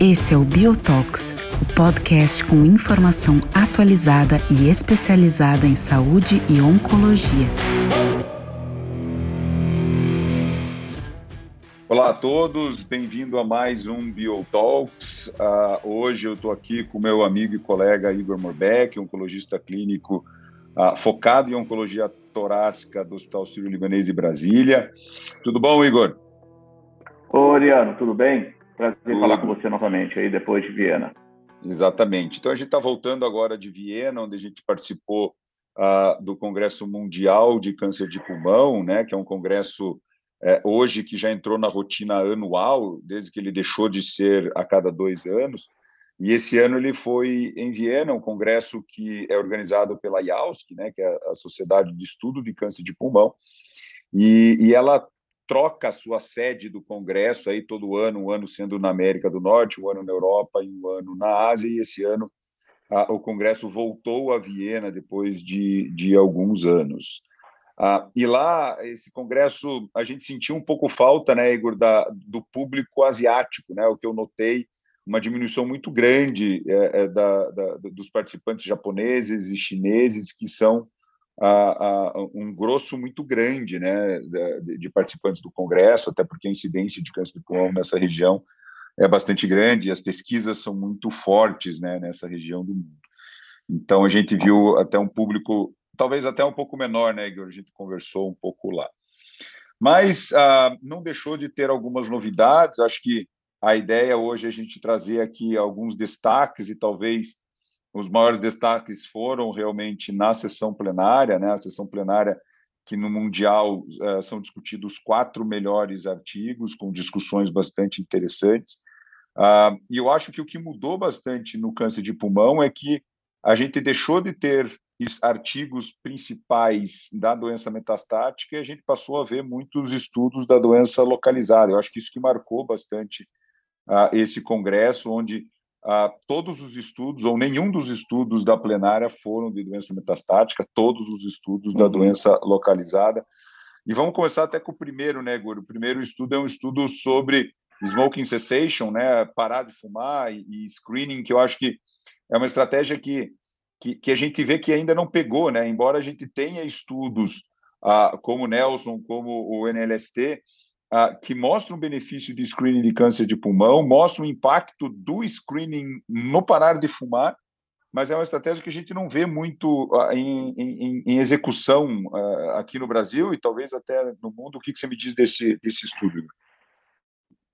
Esse é o Biotox, o podcast com informação atualizada e especializada em saúde e oncologia. Olá a todos, bem-vindo a mais um Biotalks. Uh, hoje eu estou aqui com meu amigo e colega Igor Morbeck, oncologista clínico uh, focado em oncologia torácica do Hospital Sírio-Libanês de Brasília. Tudo bom, Igor? Oi, Oriano, tudo bem? Prazer tudo. falar com você novamente aí depois de Viena. Exatamente. Então a gente está voltando agora de Viena, onde a gente participou uh, do Congresso Mundial de Câncer de Pulmão, né, que é um congresso é, hoje que já entrou na rotina anual, desde que ele deixou de ser a cada dois anos. E esse ano ele foi em Viena, um congresso que é organizado pela IAUSC, né, que é a Sociedade de Estudo de Câncer de Pulmão, e, e ela troca a sua sede do congresso aí todo ano, um ano sendo na América do Norte, um ano na Europa e um ano na Ásia, e esse ano a, o congresso voltou a Viena depois de, de alguns anos. Ah, e lá, esse congresso, a gente sentiu um pouco falta, né, Igor, da, do público asiático, né, o que eu notei, uma diminuição muito grande é, é, da, da, dos participantes japoneses e chineses, que são ah, ah, um grosso muito grande né, de, de, participantes do congresso, até porque a incidência de câncer de pulmão nessa região é bastante grande e as pesquisas são muito fortes né, nessa região do mundo. Então, a gente viu até um público talvez até um pouco menor, né, Igor? A gente conversou um pouco lá. Mas ah, não deixou de ter algumas novidades. Acho que a ideia hoje é a gente trazer aqui alguns destaques e talvez os maiores destaques foram realmente na sessão plenária, né? A sessão plenária que no mundial uh, são discutidos os quatro melhores artigos com discussões bastante interessantes. Uh, e eu acho que o que mudou bastante no câncer de pulmão é que a gente deixou de ter artigos principais da doença metastática e a gente passou a ver muitos estudos da doença localizada. Eu acho que isso que marcou bastante uh, esse congresso, onde uh, todos os estudos, ou nenhum dos estudos da plenária foram de doença metastática, todos os estudos uhum. da doença localizada. E vamos começar até com o primeiro, né, Goro? O primeiro estudo é um estudo sobre smoking cessation, né, parar de fumar e, e screening, que eu acho que é uma estratégia que que, que, a gente vê que ainda não pegou, né? Embora a gente tenha estudos ah, como o Nelson, como o NLST, ah, que mostram o benefício de screening de câncer de pulmão, mostram o impacto do screening no parar de fumar, mas é uma estratégia que a gente não vê muito ah, em, em, em, execução ah, aqui no Brasil e talvez até no mundo. O que, que você me diz desse, desse estudo?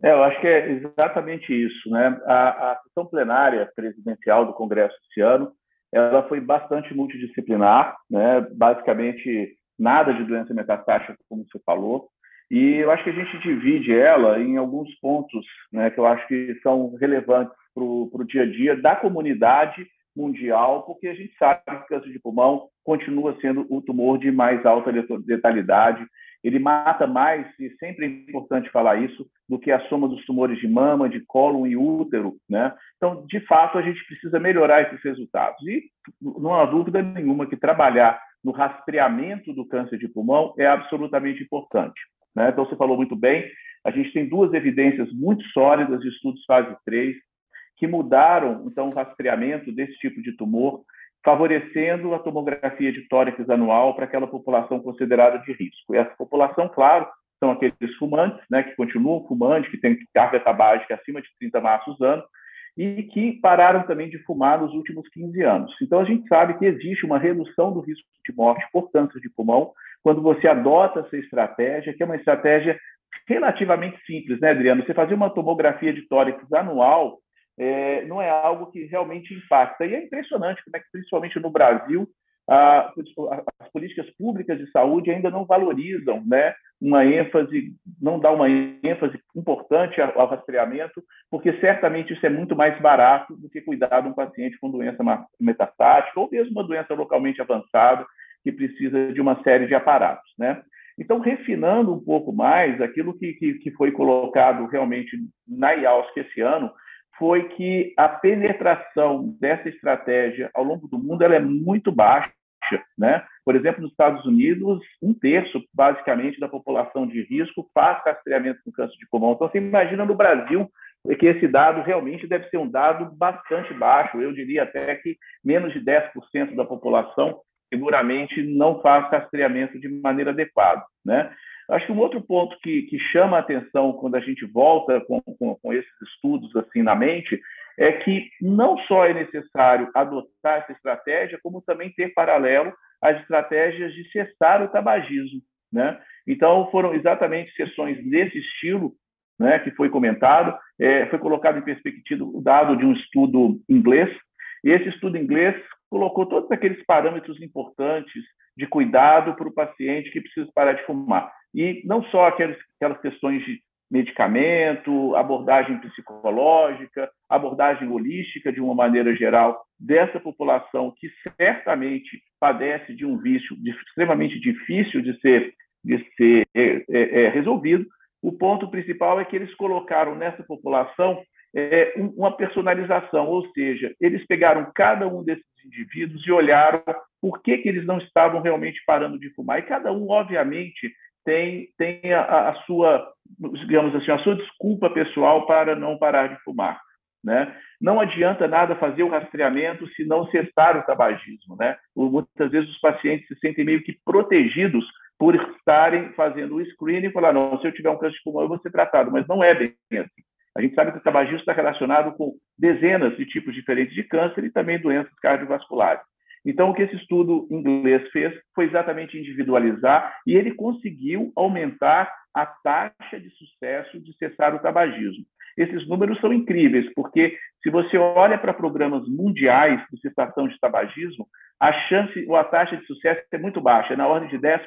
É, eu acho que é exatamente isso. Né? A, a sessão plenária presidencial do Congresso esse ano ela foi bastante multidisciplinar, né? basicamente nada de doença metastática, como você falou, e eu acho que a gente divide ela em alguns pontos né, que eu acho que são relevantes para o dia a dia da comunidade mundial, porque a gente sabe que o câncer de pulmão continua sendo o tumor de mais alta letalidade ele mata mais, e sempre é importante falar isso, do que a soma dos tumores de mama, de cólon e útero. Né? Então, de fato, a gente precisa melhorar esses resultados. E não há dúvida nenhuma que trabalhar no rastreamento do câncer de pulmão é absolutamente importante. Né? Então, você falou muito bem, a gente tem duas evidências muito sólidas de estudos fase 3 que mudaram então o rastreamento desse tipo de tumor favorecendo a tomografia de tórax anual para aquela população considerada de risco. E essa população, claro, são aqueles fumantes, né, que continuam fumantes, que têm carga tabágica acima de 30 maços ano, e que pararam também de fumar nos últimos 15 anos. Então, a gente sabe que existe uma redução do risco de morte por câncer de pulmão quando você adota essa estratégia, que é uma estratégia relativamente simples, né, Adriano? Você fazer uma tomografia de tórax anual é, não é algo que realmente impacta. E é impressionante como é que, principalmente no Brasil, a, as políticas públicas de saúde ainda não valorizam né, uma ênfase, não dá uma ênfase importante ao rastreamento, porque certamente isso é muito mais barato do que cuidar de um paciente com doença metastática ou mesmo uma doença localmente avançada que precisa de uma série de aparatos. Né? Então, refinando um pouco mais aquilo que, que, que foi colocado realmente na IAUSC esse ano, foi que a penetração dessa estratégia ao longo do mundo ela é muito baixa, né? Por exemplo, nos Estados Unidos, um terço, basicamente, da população de risco faz rastreamento com câncer de pulmão. Então, você imagina no Brasil que esse dado realmente deve ser um dado bastante baixo. Eu diria até que menos de 10% da população seguramente não faz rastreamento de maneira adequada, né? Acho que um outro ponto que, que chama a atenção quando a gente volta com, com, com esses estudos assim na mente é que não só é necessário adotar essa estratégia, como também ter paralelo as estratégias de cessar o tabagismo. Né? Então, foram exatamente sessões desse estilo né, que foi comentado, é, foi colocado em perspectiva o dado de um estudo inglês, e esse estudo inglês colocou todos aqueles parâmetros importantes de cuidado para o paciente que precisa parar de fumar. E não só aquelas, aquelas questões de medicamento, abordagem psicológica, abordagem holística de uma maneira geral dessa população que certamente padece de um vício extremamente difícil de ser, de ser é, é, é, resolvido. O ponto principal é que eles colocaram nessa população é, uma personalização, ou seja, eles pegaram cada um desses indivíduos e olharam por que, que eles não estavam realmente parando de fumar. E cada um, obviamente, tem, tem a, a, sua, digamos assim, a sua desculpa pessoal para não parar de fumar. Né? Não adianta nada fazer o rastreamento se não cessar o tabagismo. Né? Muitas vezes os pacientes se sentem meio que protegidos por estarem fazendo o screening e falar, não, se eu tiver um câncer de pulmão, eu vou ser tratado. Mas não é bem assim. A gente sabe que o tabagismo está relacionado com dezenas de tipos diferentes de câncer e também doenças cardiovasculares. Então, o que esse estudo inglês fez foi exatamente individualizar e ele conseguiu aumentar a taxa de sucesso de cessar o tabagismo. Esses números são incríveis, porque se você olha para programas mundiais de cessação de tabagismo, a chance ou a taxa de sucesso é muito baixa, é na ordem de 10%.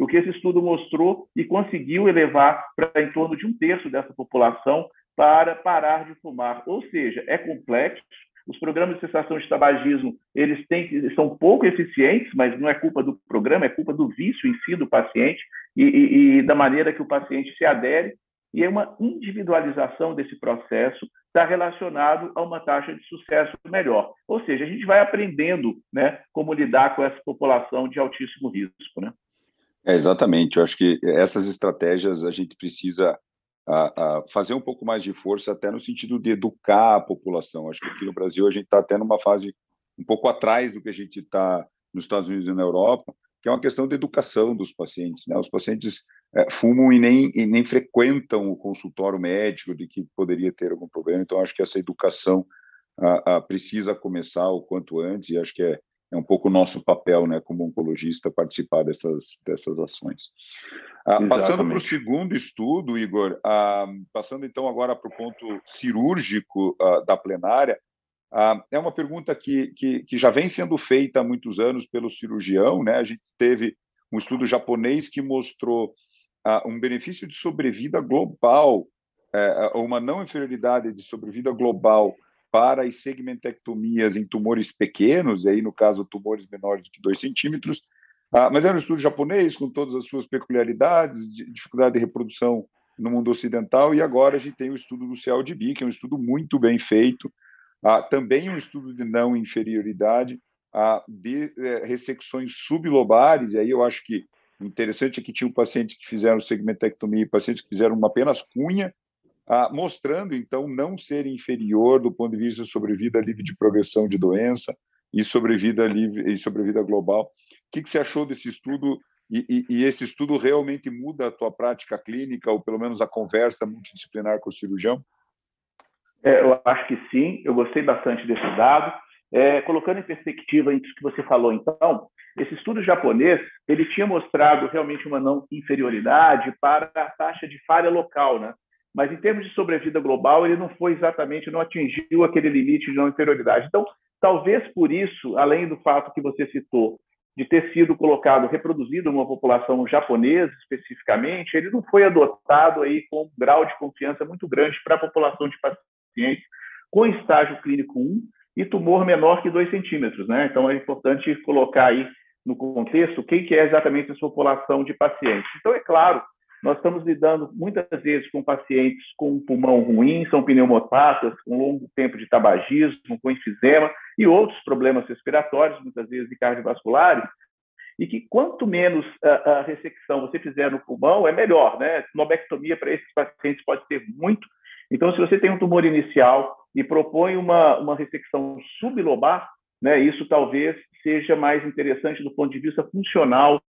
O que esse estudo mostrou e conseguiu elevar para em torno de um terço dessa população para parar de fumar. Ou seja, é complexo, os programas de cessação de tabagismo, eles têm, são pouco eficientes, mas não é culpa do programa, é culpa do vício em si do paciente e, e, e da maneira que o paciente se adere. E é uma individualização desse processo está relacionado a uma taxa de sucesso melhor. Ou seja, a gente vai aprendendo né, como lidar com essa população de altíssimo risco. Né? É, exatamente. Eu acho que essas estratégias a gente precisa a, a fazer um pouco mais de força até no sentido de educar a população. Acho que aqui no Brasil a gente está até numa fase um pouco atrás do que a gente está nos Estados Unidos e na Europa, que é uma questão de educação dos pacientes. Né? Os pacientes é, fumam e nem, e nem frequentam o consultório médico de que poderia ter algum problema. Então, acho que essa educação a, a, precisa começar o quanto antes, e acho que é, é um pouco o nosso papel, né, como oncologista, participar dessas, dessas ações. Ah, passando para o segundo estudo, Igor, ah, passando então agora para o ponto cirúrgico ah, da plenária, ah, é uma pergunta que, que, que, já vem sendo feita há muitos anos pelo cirurgião, né? A gente teve um estudo japonês que mostrou ah, um benefício de sobrevida global, eh, uma não inferioridade de sobrevida global para as segmentectomias em tumores pequenos, e aí no caso tumores menores do que 2 centímetros, ah, mas era um estudo japonês com todas as suas peculiaridades, dificuldade de reprodução no mundo ocidental, e agora a gente tem o estudo do CLDB, que é um estudo muito bem feito, ah, também um estudo de não inferioridade, ah, de eh, ressecções sublobares, e aí eu acho que o interessante é que tinham pacientes que fizeram segmentectomia e pacientes que fizeram apenas cunha, mostrando, então, não ser inferior do ponto de vista sobre vida livre de progressão de doença e sobre vida livre e sobre vida global. O que, que você achou desse estudo? E, e, e, esse estudo realmente muda a tua prática clínica, ou pelo menos a conversa multidisciplinar com o cirurgião? É, eu acho que sim, eu gostei bastante desse dado. É, colocando em perspectiva isso que você falou, então, esse estudo japonês ele tinha mostrado realmente uma não inferioridade para a taxa de falha local, né? Mas em termos de sobrevida global, ele não foi exatamente, não atingiu aquele limite de não inferioridade. Então, talvez por isso, além do fato que você citou, de ter sido colocado, reproduzido numa população japonesa especificamente, ele não foi adotado aí com um grau de confiança muito grande para a população de pacientes com estágio clínico 1 e tumor menor que 2 centímetros. Né? Então, é importante colocar aí no contexto quem que é exatamente essa população de pacientes. Então, é claro nós estamos lidando muitas vezes com pacientes com pulmão ruim, são pneumopatas, com longo tempo de tabagismo, com enfisema e outros problemas respiratórios, muitas vezes e cardiovasculares, e que quanto menos a, a ressecção você fizer no pulmão, é melhor, né? Lobectomia para esses pacientes pode ser muito. Então, se você tem um tumor inicial e propõe uma, uma ressecção sublobar, né, isso talvez seja mais interessante do ponto de vista funcional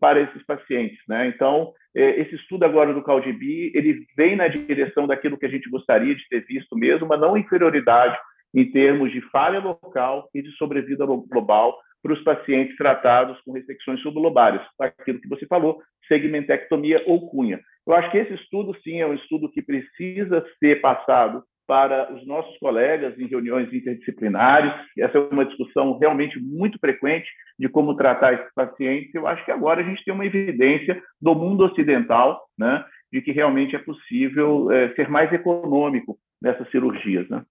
para esses pacientes. Né? Então, esse estudo agora do CalDB, ele vem na direção daquilo que a gente gostaria de ter visto mesmo, uma não inferioridade em termos de falha local e de sobrevida global para os pacientes tratados com ressecções sublobares, aquilo que você falou, segmentectomia ou cunha. Eu acho que esse estudo, sim, é um estudo que precisa ser passado para os nossos colegas em reuniões interdisciplinares. Essa é uma discussão realmente muito frequente de como tratar esses pacientes. Eu acho que agora a gente tem uma evidência do mundo ocidental, né, de que realmente é possível é, ser mais econômico nessas cirurgias. Né?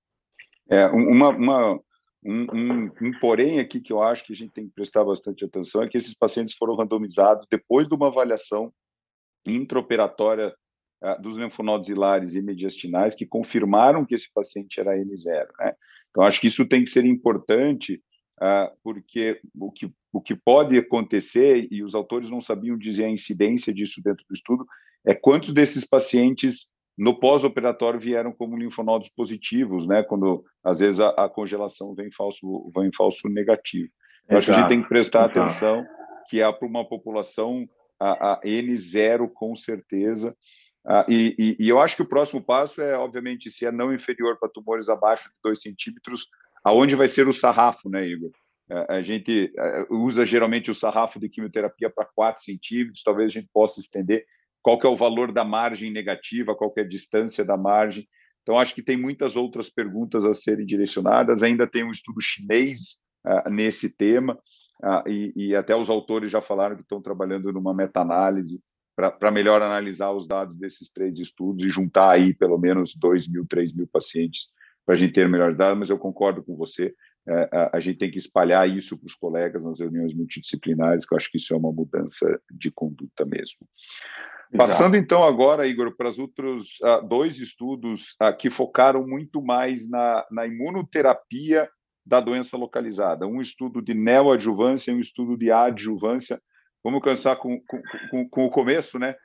É, uma, uma um, um, um, porém aqui que eu acho que a gente tem que prestar bastante atenção é que esses pacientes foram randomizados depois de uma avaliação intraoperatória dos linfonodos hilares e mediastinais que confirmaram que esse paciente era N0. Né? Então, acho que isso tem que ser importante, uh, porque o que, o que pode acontecer, e os autores não sabiam dizer a incidência disso dentro do estudo, é quantos desses pacientes no pós-operatório vieram como linfonodos positivos, né? Quando às vezes a, a congelação vem falso, vem falso negativo. Eu acho que a gente tem que prestar Exato. atenção que é para uma população a, a N0 com certeza. Ah, e, e, e, eu acho que o próximo passo é, obviamente, se é não inferior para tumores abaixo de 2 centímetros, aonde vai ser o sarrafo, né, Igor? É, a gente é, usa geralmente o sarrafo de quimioterapia para 4 centímetros, talvez a gente possa estender qual que é o valor da margem negativa, qual que é a distância da margem. Então, acho que tem muitas outras perguntas a serem direcionadas. Ainda tem um estudo chinês uh, nesse tema, uh, e, e, até os autores já falaram que estão trabalhando numa meta-análise para melhor analisar os dados desses três estudos e juntar aí pelo menos 2 mil, 3 mil pacientes para a gente ter melhores dados, mas eu concordo com você, é, a, a, gente tem que espalhar isso para os colegas nas reuniões multidisciplinares, que eu acho que isso é uma mudança de conduta mesmo. Passando então agora, Igor, para os outros uh, dois estudos uh, que focaram muito mais na, na, imunoterapia da doença localizada. Um estudo de neoadjuvância e um estudo de adjuvância. Vamos começar com, com, com, com o começo, né?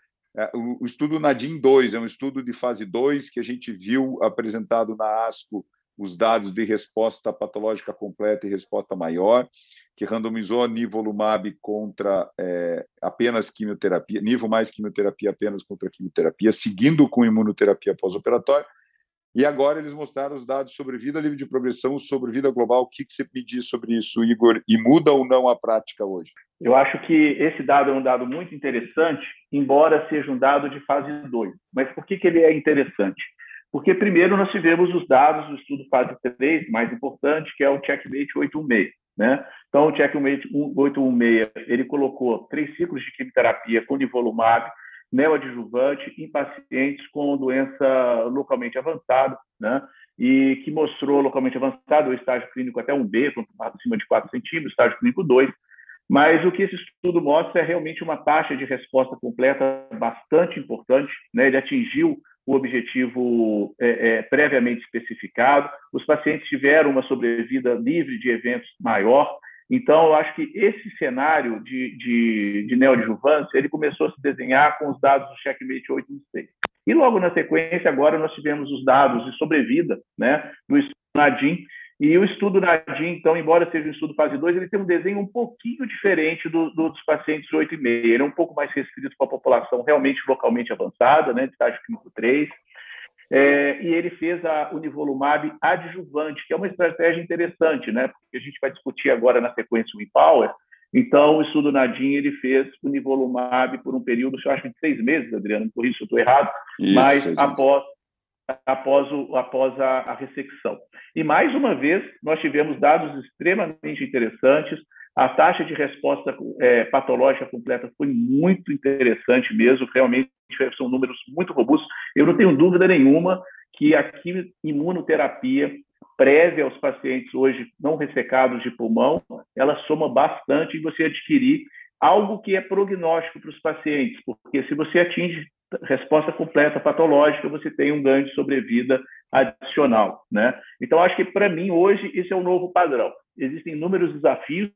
Uh, o, estudo Nadim 2 é um estudo de fase 2 que a gente viu apresentado na ASCO os dados de resposta patológica completa e resposta maior que randomizou nivolumab contra é, apenas quimioterapia, nível mais quimioterapia apenas contra quimioterapia, seguindo com imunoterapia pós-operatória. E agora eles mostraram os dados sobre vida livre de progressão, sobre vida global. O que, que você me diz sobre isso, Igor? E muda ou não a prática hoje? Eu acho que esse dado é um dado muito interessante, embora seja um dado de fase 2. Mas por que, que ele é interessante? Porque, primeiro, nós tivemos os dados do estudo fase 3, mais importante, que é o Checkmate 816. Né? Então, o Checkmate 816, ele colocou três ciclos de quimioterapia com nivolumab, neoadjuvante em pacientes com doença localmente avançada, né? e que mostrou localmente avançado o estágio clínico até 1B, acima de 4 centímetros, estágio clínico 2, mas o que esse estudo mostra é realmente uma taxa de resposta completa bastante importante, né? ele atingiu o objetivo é, é, previamente especificado, os pacientes tiveram uma sobrevida livre de eventos maior. Então, eu acho que esse cenário de, de, de neoadjuvância ele começou a se desenhar com os dados do Checkmate 816. E logo na sequência, agora nós tivemos os dados de sobrevida né, do estudo NADIM, e o estudo NADIM, então, embora seja um estudo fase 2, ele tem um desenho um pouquinho diferente do, do, dos pacientes 8,5. Ele é um pouco mais restrito para a população realmente localmente avançada, né, de estágio clínico 3. É, e ele fez a univolumab adjuvante, que é uma estratégia interessante, né, porque a gente vai discutir agora na sequência o Empower. Então, o estudo NADIM ele fez o nivolumab por um período, eu acho de seis meses, Adriano, por isso eu estou errado, isso, mas após após, o, após a, a ressecção. E, mais uma vez, nós tivemos dados extremamente interessantes. A taxa de resposta é, patológica completa foi muito interessante mesmo, realmente são números muito robustos. Eu não tenho dúvida nenhuma que a imunoterapia prévia aos pacientes hoje não ressecados de pulmão, ela soma bastante em você adquirir algo que é prognóstico para os pacientes, porque se você atinge resposta completa patológica, você tem um ganho de sobrevida adicional, né? Então, acho que para mim hoje isso é o um novo padrão. Existem inúmeros desafios.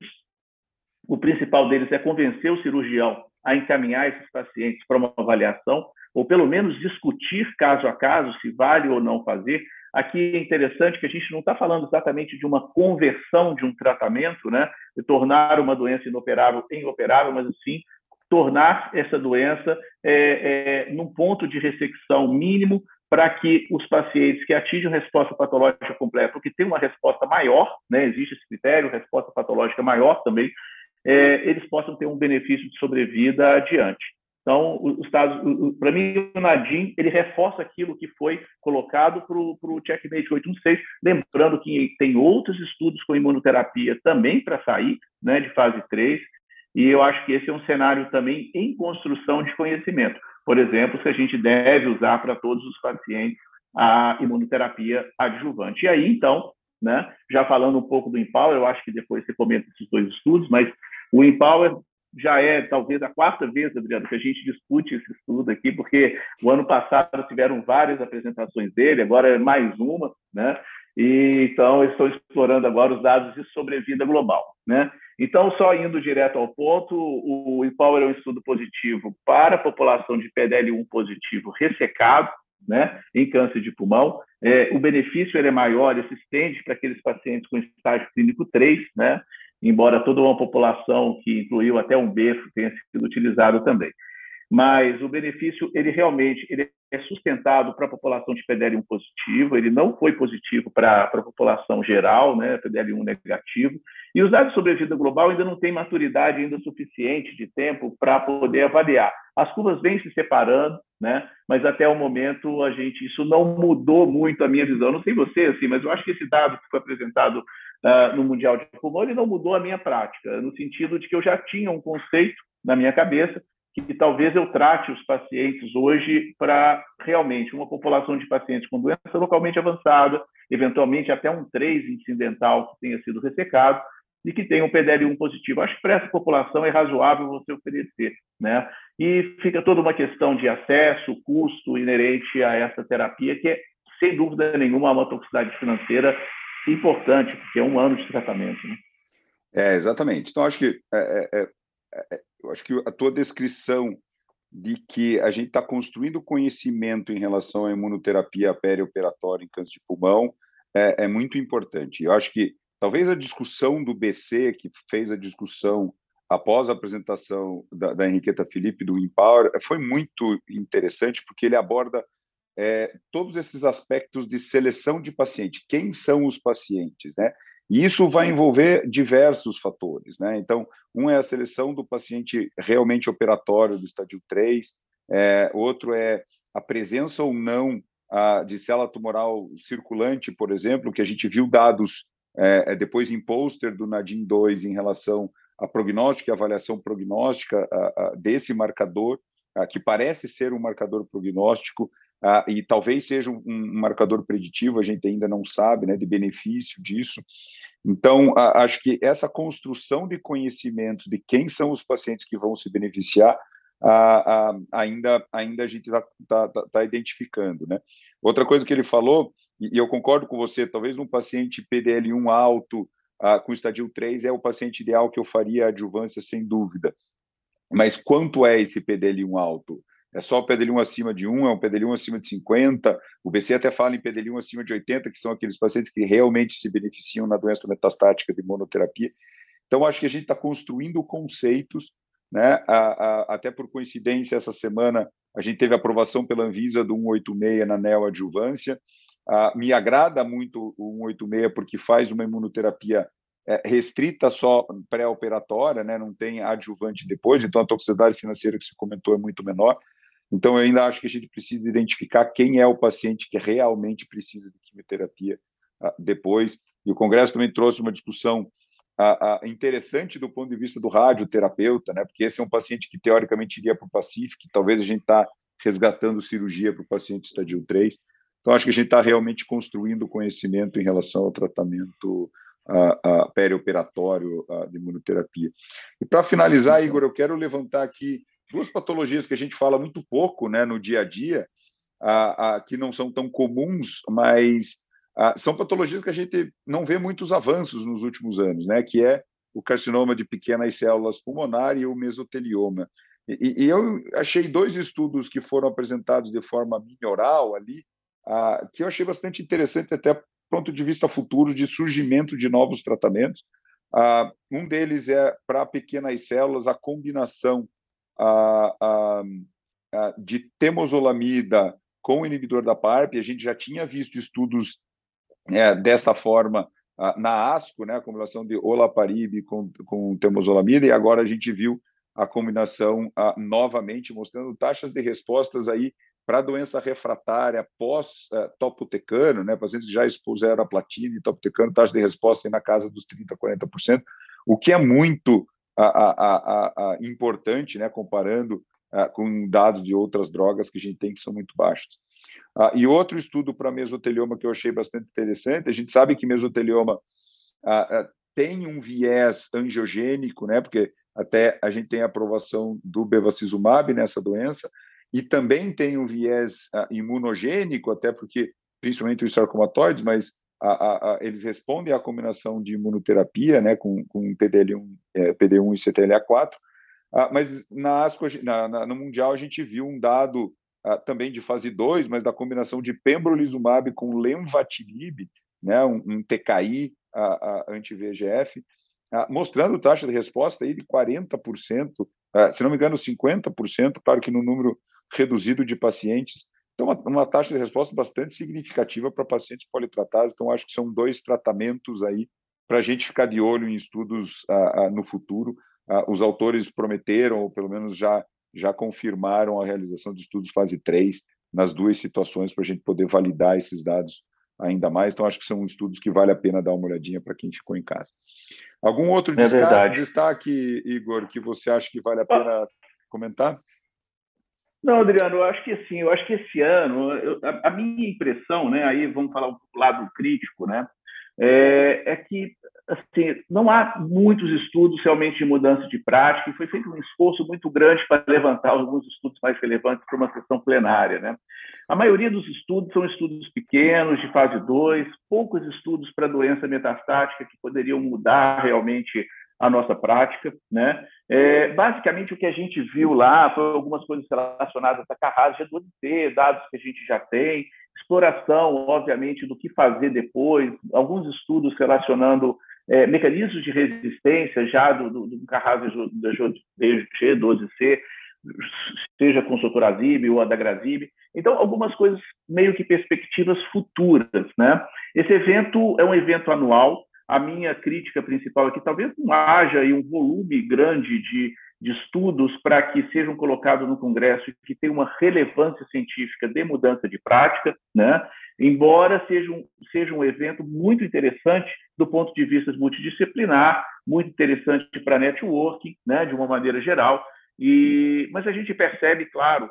O principal deles é convencer o cirurgião a encaminhar esses pacientes para uma avaliação, ou pelo menos discutir caso a caso se vale ou não fazer. Aqui é interessante que a gente não está falando exatamente de uma conversão de um tratamento, né, de tornar uma doença inoperável em operável, mas sim tornar essa doença é, é, num ponto de ressecção mínimo para que os pacientes que atingem resposta patológica completa, porque tem uma resposta maior, né, existe esse critério, resposta patológica maior também, é, eles possam ter um benefício de sobrevida adiante. Então, para mim, o Nadim ele reforça aquilo que foi colocado para o Checkmate 816, lembrando que tem outros estudos com imunoterapia também para sair, né, de fase 3, e eu acho que esse é um cenário também em construção de conhecimento. Por exemplo, se a gente deve usar para todos os pacientes a imunoterapia adjuvante. E aí, então, né, já falando um pouco do Empower, eu acho que depois você comenta esses dois estudos, mas o Empower já é talvez a quarta vez, Adriano, que a gente discute esse estudo aqui, porque o ano passado tiveram várias apresentações dele, agora é mais uma, né? E, então, estou explorando agora os dados de sobrevida global, né? Então, só indo direto ao ponto, o Empower é um estudo positivo para a população de PDL1 positivo ressecado, né, em câncer de pulmão. É, o benefício ele é maior, ele se estende para aqueles pacientes com estágio clínico 3, né, embora toda uma população que incluiu até um berço tenha sido utilizado também. Mas o benefício, ele realmente ele é sustentado para a população de PDL1 positivo, ele não foi positivo para a população geral, né, PDL1 negativo, e os dados de sobrevida global ainda não têm maturidade ainda suficiente de tempo para poder avaliar. As curvas vêm se separando, né, mas até o momento a gente isso não mudou muito a minha visão. Não sei você assim, mas eu acho que esse dado que foi apresentado uh, no Mundial de Pulmão, ele não mudou a minha prática, no sentido de que eu já tinha um conceito na minha cabeça que talvez eu trate os pacientes hoje para realmente uma população de pacientes com doença localmente avançada, eventualmente até um 3 incidental que tenha sido ressecado e que tenha um PDL1 positivo. Acho que para essa população é razoável você oferecer, né? E fica toda uma questão de acesso, custo inerente a essa terapia, que é, sem dúvida nenhuma, uma toxicidade financeira importante, porque é um ano de tratamento. Né? É, exatamente. Então, acho que, é, é, é, eu acho que a tua descrição de que a gente está construindo conhecimento em relação à imunoterapia perioperatória em câncer de pulmão é, é, muito importante. Eu acho que talvez a discussão do BC, que fez a discussão após a apresentação da, da Henriqueta Felipe do Empower, foi muito interessante, porque ele aborda é, todos esses aspectos de seleção de paciente. Quem são os pacientes, né? E isso vai envolver diversos fatores, né? Então, um é a seleção do paciente realmente operatório do estádio 3, é, outro é a presença ou não a, de célula tumoral circulante, por exemplo, que a gente viu dados é, é depois em pôster do NADIM 2 em relação a prognóstico e avaliação prognóstica a, a, desse marcador, que parece ser um marcador prognóstico, ah, e talvez seja um, marcador preditivo, a gente ainda não sabe, né, de benefício disso. Então, acho que essa construção de conhecimentos de quem são os pacientes que vão se beneficiar, ainda, ainda a gente está tá, tá, tá, identificando. Né? Outra coisa que ele falou, e, e eu concordo com você, talvez num paciente PDL1 alto, ah, com estadio 3, é o paciente ideal que eu faria a adjuvância, sem dúvida. Mas quanto é esse PDL1 alto? É só o PDL1 acima de 1, é um PDL1 acima de 50. O BC até fala em PDL1 acima de 80, que são aqueles pacientes que realmente se beneficiam na doença metastática de monoterapia. Então, acho que a gente está construindo conceitos, né? A, a, até por coincidência, essa semana a gente teve aprovação pela Anvisa do 186 na neoadjuvância. Me agrada muito o 186 porque faz uma imunoterapia é, restrita só pré-operatória, né? não tem adjuvante depois, então a toxicidade financeira que se comentou é muito menor. Então, eu ainda acho que a gente precisa identificar quem é o paciente que realmente precisa de quimioterapia uh, depois. E o Congresso também trouxe uma discussão uh, uh, interessante do ponto de vista do radioterapeuta, né? porque esse é um paciente que teoricamente iria para o Pacífico, talvez a gente está resgatando cirurgia para o paciente estadio 3. Então, acho que a gente está realmente construindo conhecimento em relação ao tratamento uh, perioperatório de imunoterapia. E para finalizar, Igor, eu quero levantar aqui duas patologias que a gente fala muito pouco né, no dia a dia, uh, uh, que não são tão comuns, mas uh, são patologias que a gente não vê muitos avanços nos últimos anos, né, que é o carcinoma de pequenas células pulmonar e o mesotelioma. E, e eu achei dois estudos que foram apresentados de forma minoral ali, que eu achei bastante interessante até ponto de vista futuro de surgimento de novos tratamentos. Uh, um deles é para pequenas células a combinação uh, uh, de temozolamida com inibidor da PARP. A gente já tinha visto estudos é, dessa forma na ASCO, né, a combinação de olaparib com, com temozolamida, e agora a gente viu a combinação novamente mostrando taxas de respostas aí para doença refratária pós-topotecano, né, pacientes que já expuseram a platina e topotecano, taxa de resposta aí na casa dos 30%, 40%, o que é muito a, a, importante, né, comparando com dados de outras drogas que a gente tem que são muito baixos. e outro estudo para mesotelioma que eu achei bastante interessante, a gente sabe que mesotelioma tem um viés angiogênico, né, porque até a gente tem a aprovação do bevacizumab nessa doença, e também tem um viés uh, imunogênico, até porque, principalmente os sarcomatoides, mas a, a, eles respondem à combinação de imunoterapia, né, com, com PDL1, é, PD1 e CTLA4, uh, ah, mas na ASCO, na, na, no Mundial, a gente viu um dado uh, também de fase 2, mas da combinação de pembrolizumab com lenvatinib, né, um, um TKI anti-VEGF, mostrando taxa de resposta aí de 40%, se não me engano, 50%, claro que no número reduzido de pacientes. Então, uma, uma taxa de resposta bastante significativa para pacientes politratados. Então, acho que são dois tratamentos aí para a gente ficar de olho em estudos ah, ah, no futuro. Ah, os autores prometeram, ou pelo menos já, já confirmaram a realização de estudos fase 3 nas duas situações para a gente poder validar esses dados ainda mais. Então, acho que são estudos que vale a pena dar uma olhadinha para quem ficou em casa. Algum outro é destaque, destaque, Igor, que você acha que vale a pena comentar? Não, Adriano, eu acho que assim, eu acho que esse ano, eu, a, a, minha impressão, né, aí vamos falar um lado crítico, né, é, é, que assim, não há muitos estudos realmente de mudança de prática e foi feito um esforço muito grande para levantar alguns estudos mais relevantes para uma sessão plenária. Né? A maioria dos estudos são estudos pequenos, de fase 2, poucos estudos para doença metastática que poderiam mudar realmente a nossa prática. Né? É, basicamente, o que a gente viu lá foi algumas coisas relacionadas a carrasco de 2 dados que a gente já tem, exploração, obviamente, do que fazer depois, alguns estudos relacionando é, mecanismos de resistência já do, do, do carrasco da G12C, seja com sotorazib ou adagrazib. Então, algumas coisas meio que perspectivas futuras. Né? Esse evento é um evento anual, a minha crítica principal é que talvez não haja um volume grande de, de estudos para que sejam colocados no Congresso e que tenham uma relevância científica de mudança de prática, né? embora seja um, seja um evento muito interessante do ponto de vista multidisciplinar, muito interessante para networking, né? de uma maneira geral, e, mas a gente percebe, claro,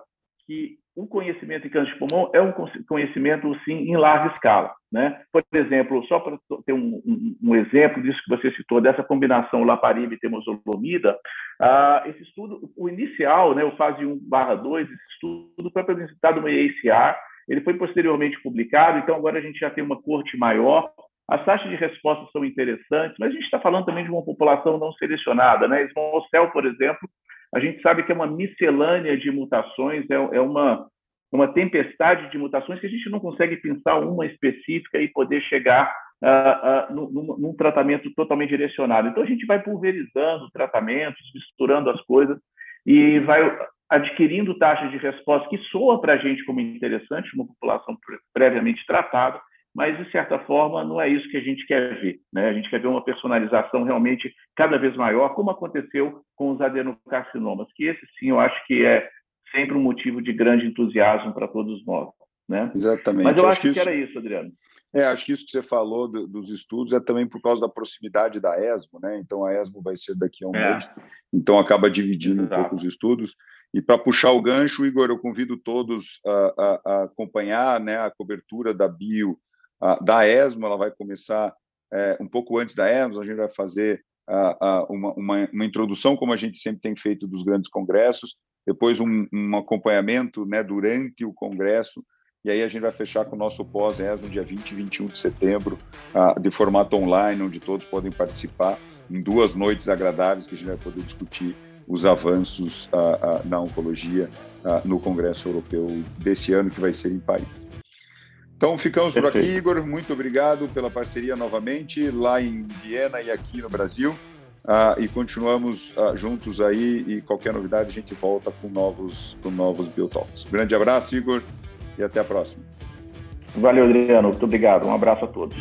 que o conhecimento em câncer de pulmão é um conhecimento, sim, em larga escala. Né? Por exemplo, só para ter um, um, um, exemplo disso que você citou, dessa combinação laparib e temozolomida, ah, esse estudo, o inicial, né, o fase 1 barra 2, esse estudo foi apresentado no ACR, ele foi posteriormente publicado, então agora a gente já tem uma corte maior, as taxas de resposta são interessantes, mas a gente está falando também de uma população não selecionada. Né? Small cell, por exemplo, a gente sabe que é uma miscelânea de mutações, é, é uma, uma tempestade de mutações que a gente não consegue pensar uma específica e poder chegar uh, uh, num, num, tratamento totalmente direcionado. Então, a gente vai pulverizando tratamentos, misturando as coisas e vai adquirindo taxas de resposta que soa para a gente como interessante, uma população previamente tratada, mas de certa forma não é isso que a gente quer ver. Né? A gente quer ver uma personalização realmente cada vez maior, como aconteceu com os adenocarcinomas, que esse sim eu acho que é sempre um motivo de grande entusiasmo para todos nós. Né? Exatamente. Mas eu acho, acho que, isso... que, era isso, Adriano. É, acho que isso que você falou do, dos estudos é também por causa da proximidade da ESMO, né? Então a ESMO vai ser daqui a um é. mês, então acaba dividindo Exato. um pouco os estudos. E para puxar o gancho, Igor, eu convido todos a, a, a acompanhar né, a cobertura da bio da ESMO, ela vai começar é, um pouco antes da ESMO, a gente vai fazer uma, uma, uma, introdução, como a gente sempre tem feito dos grandes congressos, depois um, um acompanhamento né, durante o congresso, e aí a gente vai fechar com o nosso pós-ES no dia 20 e 21 de setembro, de formato online, onde todos podem participar, em duas noites agradáveis que a gente vai poder discutir os avanços na oncologia no Congresso Europeu desse ano, que vai ser em Paris. Então, ficamos Perfeito. por aqui, Igor. Muito obrigado pela parceria novamente, lá em Viena e aqui no Brasil. Uh, e continuamos uh, juntos aí e qualquer novidade a gente volta com novos, com novos Biotalks. Grande abraço, Igor, e até a próxima. Valeu, Adriano. Muito obrigado. Um abraço a todos.